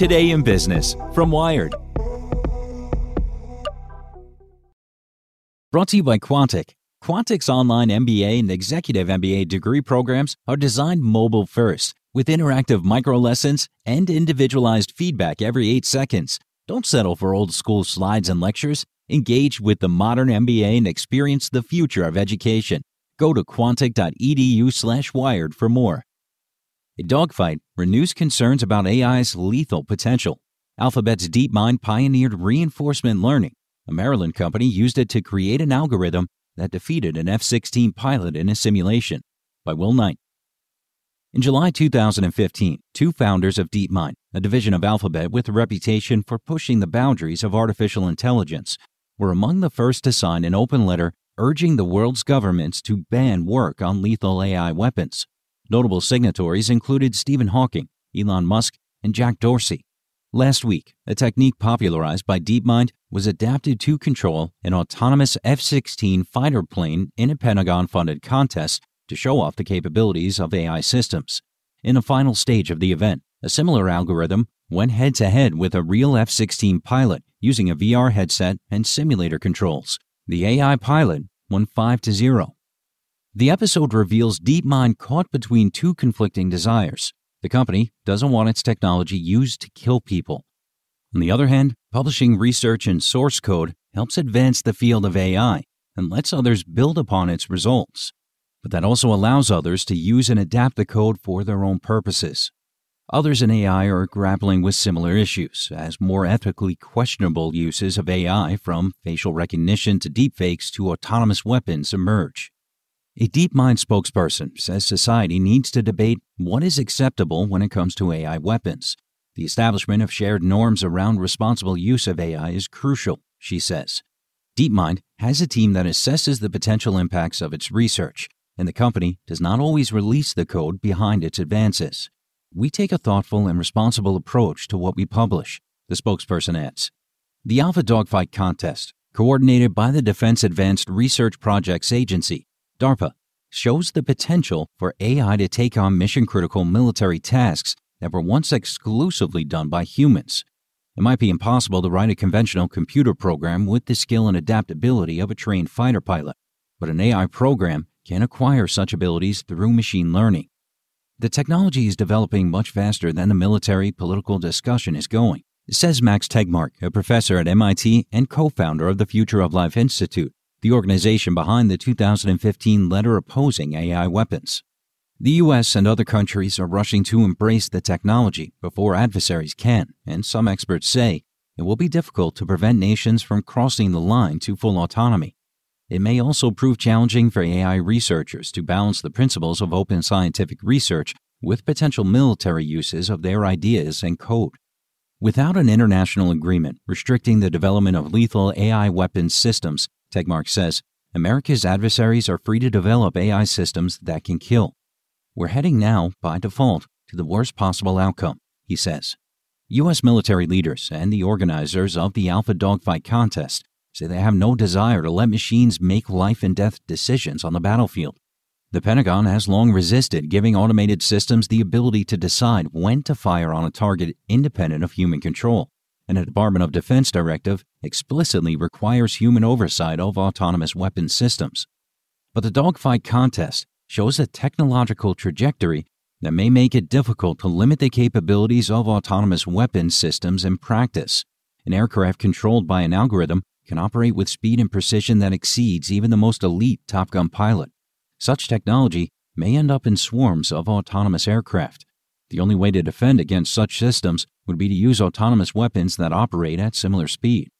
Today in Business from Wired. Brought to you by Quantic. Quantic's online MBA and executive MBA degree programs are designed mobile first, with interactive micro lessons and individualized feedback every eight seconds. Don't settle for old school slides and lectures. Engage with the modern MBA and experience the future of education. Go to quantic.edu slash wired for more. A dogfight renews concerns about AI's lethal potential. Alphabet's DeepMind pioneered reinforcement learning. A Maryland company used it to create an algorithm that defeated an F 16 pilot in a simulation. By Will Knight. In July 2015, two founders of DeepMind, a division of Alphabet with a reputation for pushing the boundaries of artificial intelligence, were among the first to sign an open letter urging the world's governments to ban work on lethal AI weapons. Notable signatories included Stephen Hawking, Elon Musk, and Jack Dorsey. Last week, a technique popularized by DeepMind was adapted to control an autonomous F 16 fighter plane in a Pentagon funded contest to show off the capabilities of AI systems. In the final stage of the event, a similar algorithm went head to head with a real F 16 pilot using a VR headset and simulator controls. The AI pilot won 5 to 0. The episode reveals DeepMind caught between two conflicting desires. The company doesn't want its technology used to kill people. On the other hand, publishing research and source code helps advance the field of AI and lets others build upon its results. But that also allows others to use and adapt the code for their own purposes. Others in AI are grappling with similar issues as more ethically questionable uses of AI, from facial recognition to deepfakes to autonomous weapons, emerge. A DeepMind spokesperson says society needs to debate what is acceptable when it comes to AI weapons. The establishment of shared norms around responsible use of AI is crucial, she says. DeepMind has a team that assesses the potential impacts of its research, and the company does not always release the code behind its advances. We take a thoughtful and responsible approach to what we publish, the spokesperson adds. The Alpha Dogfight contest, coordinated by the Defense Advanced Research Projects Agency, DARPA, shows the potential for AI to take on mission critical military tasks that were once exclusively done by humans. It might be impossible to write a conventional computer program with the skill and adaptability of a trained fighter pilot, but an AI program can acquire such abilities through machine learning. The technology is developing much faster than the military political discussion is going, says Max Tegmark, a professor at MIT and co founder of the Future of Life Institute, the organization behind the 2015 letter opposing AI weapons. The US and other countries are rushing to embrace the technology before adversaries can, and some experts say it will be difficult to prevent nations from crossing the line to full autonomy. It may also prove challenging for AI researchers to balance the principles of open scientific research with potential military uses of their ideas and code. Without an international agreement restricting the development of lethal AI weapons systems, Tegmark says, America's adversaries are free to develop AI systems that can kill. We're heading now, by default, to the worst possible outcome, he says. U.S. military leaders and the organizers of the Alpha Dogfight contest say they have no desire to let machines make life and death decisions on the battlefield. The Pentagon has long resisted giving automated systems the ability to decide when to fire on a target independent of human control, and a Department of Defense directive explicitly requires human oversight of autonomous weapons systems. But the dogfight contest shows a technological trajectory that may make it difficult to limit the capabilities of autonomous weapons systems in practice. An aircraft controlled by an algorithm can operate with speed and precision that exceeds even the most elite Top Gun pilot. Such technology may end up in swarms of autonomous aircraft. The only way to defend against such systems would be to use autonomous weapons that operate at similar speed.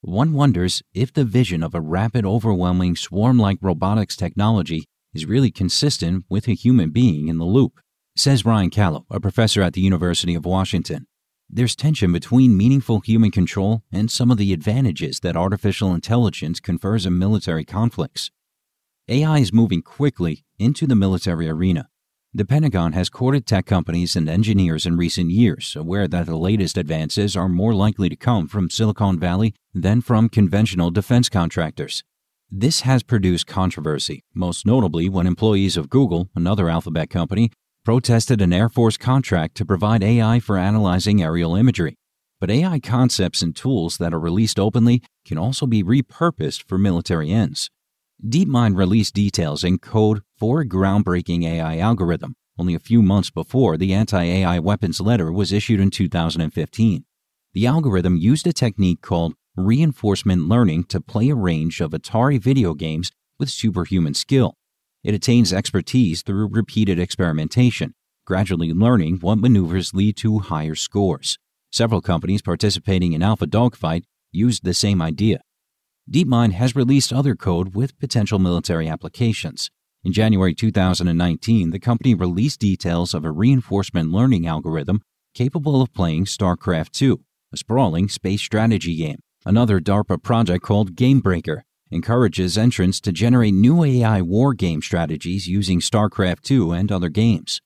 One wonders if the vision of a rapid, overwhelming, swarm like robotics technology is really consistent with a human being in the loop, says Ryan Calo, a professor at the University of Washington. There's tension between meaningful human control and some of the advantages that artificial intelligence confers in military conflicts. AI is moving quickly into the military arena. The Pentagon has courted tech companies and engineers in recent years, aware that the latest advances are more likely to come from Silicon Valley than from conventional defense contractors. This has produced controversy, most notably when employees of Google, another alphabet company, protested an Air Force contract to provide AI for analyzing aerial imagery. But AI concepts and tools that are released openly can also be repurposed for military ends. DeepMind released details in code for a groundbreaking AI algorithm only a few months before the anti AI weapons letter was issued in 2015. The algorithm used a technique called reinforcement learning to play a range of Atari video games with superhuman skill. It attains expertise through repeated experimentation, gradually learning what maneuvers lead to higher scores. Several companies participating in Alpha Dogfight used the same idea. DeepMind has released other code with potential military applications. In January 2019, the company released details of a reinforcement learning algorithm capable of playing StarCraft II, a sprawling space strategy game. Another DARPA project called Gamebreaker encourages entrants to generate new AI war game strategies using StarCraft II and other games.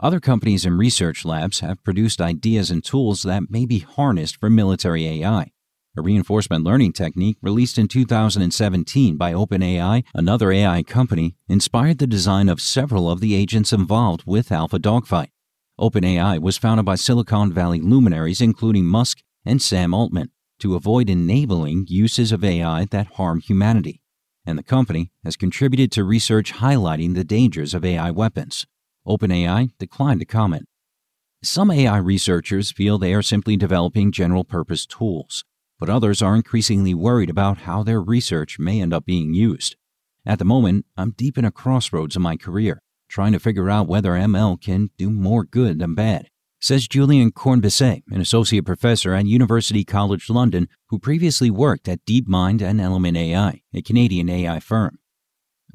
Other companies and research labs have produced ideas and tools that may be harnessed for military AI a reinforcement learning technique released in 2017 by OpenAI, another AI company, inspired the design of several of the agents involved with Alpha Dogfight. OpenAI was founded by Silicon Valley luminaries including Musk and Sam Altman to avoid enabling uses of AI that harm humanity, and the company has contributed to research highlighting the dangers of AI weapons. OpenAI declined to comment. Some AI researchers feel they are simply developing general purpose tools but others are increasingly worried about how their research may end up being used. At the moment, I'm deep in a crossroads in my career, trying to figure out whether ML can do more good than bad, says Julien Cornebise, an associate professor at University College London who previously worked at DeepMind and Element AI, a Canadian AI firm.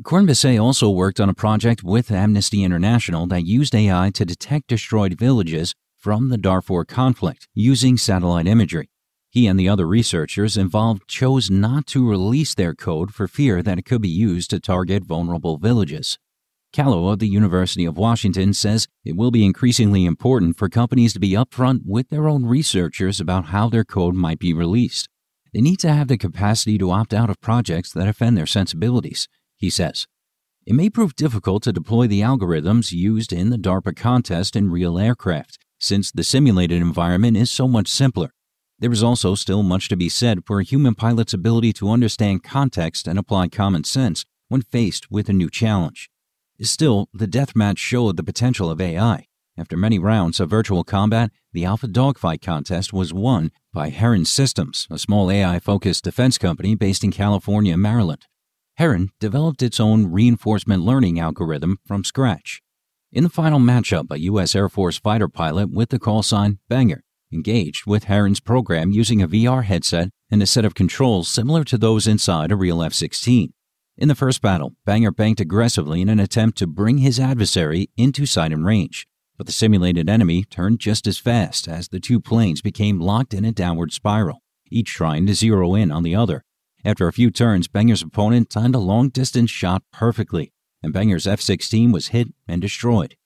Cornbesset also worked on a project with Amnesty International that used AI to detect destroyed villages from the Darfur conflict using satellite imagery. He and the other researchers involved chose not to release their code for fear that it could be used to target vulnerable villages. Calo of the University of Washington says it will be increasingly important for companies to be upfront with their own researchers about how their code might be released. They need to have the capacity to opt out of projects that offend their sensibilities, he says. It may prove difficult to deploy the algorithms used in the DARPA contest in real aircraft, since the simulated environment is so much simpler. There is also still much to be said for a human pilot's ability to understand context and apply common sense when faced with a new challenge. Still, the deathmatch showed the potential of AI. After many rounds of virtual combat, the Alpha Dogfight contest was won by Heron Systems, a small AI focused defense company based in California and Maryland. Heron developed its own reinforcement learning algorithm from scratch. In the final matchup, a U.S. Air Force fighter pilot with the call sign Banger engaged with Heron's program using a VR headset and a set of controls similar to those inside a real F 16. In the first battle, Banger banked aggressively in an attempt to bring his adversary into sight and range, but the simulated enemy turned just as fast as the two planes became locked in a downward spiral, each trying to zero in on the other. After a few turns, Banger's opponent timed a long distance shot perfectly, and Banger's F 16 was hit and destroyed.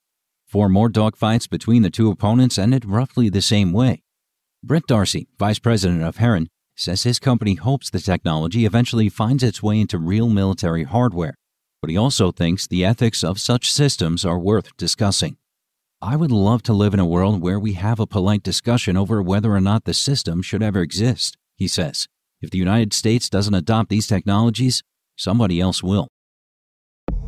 Four more dogfights between the two opponents ended roughly the same way. Brett Darcey, vice president of Heron, says his company hopes the technology eventually finds its way into real military hardware. but he also thinks the ethics of such systems are worth discussing. I would love to live in a world where we have a polite discussion over whether or not the system should ever exist, he says. If the United States doesn't adopt these technologies, somebody else will.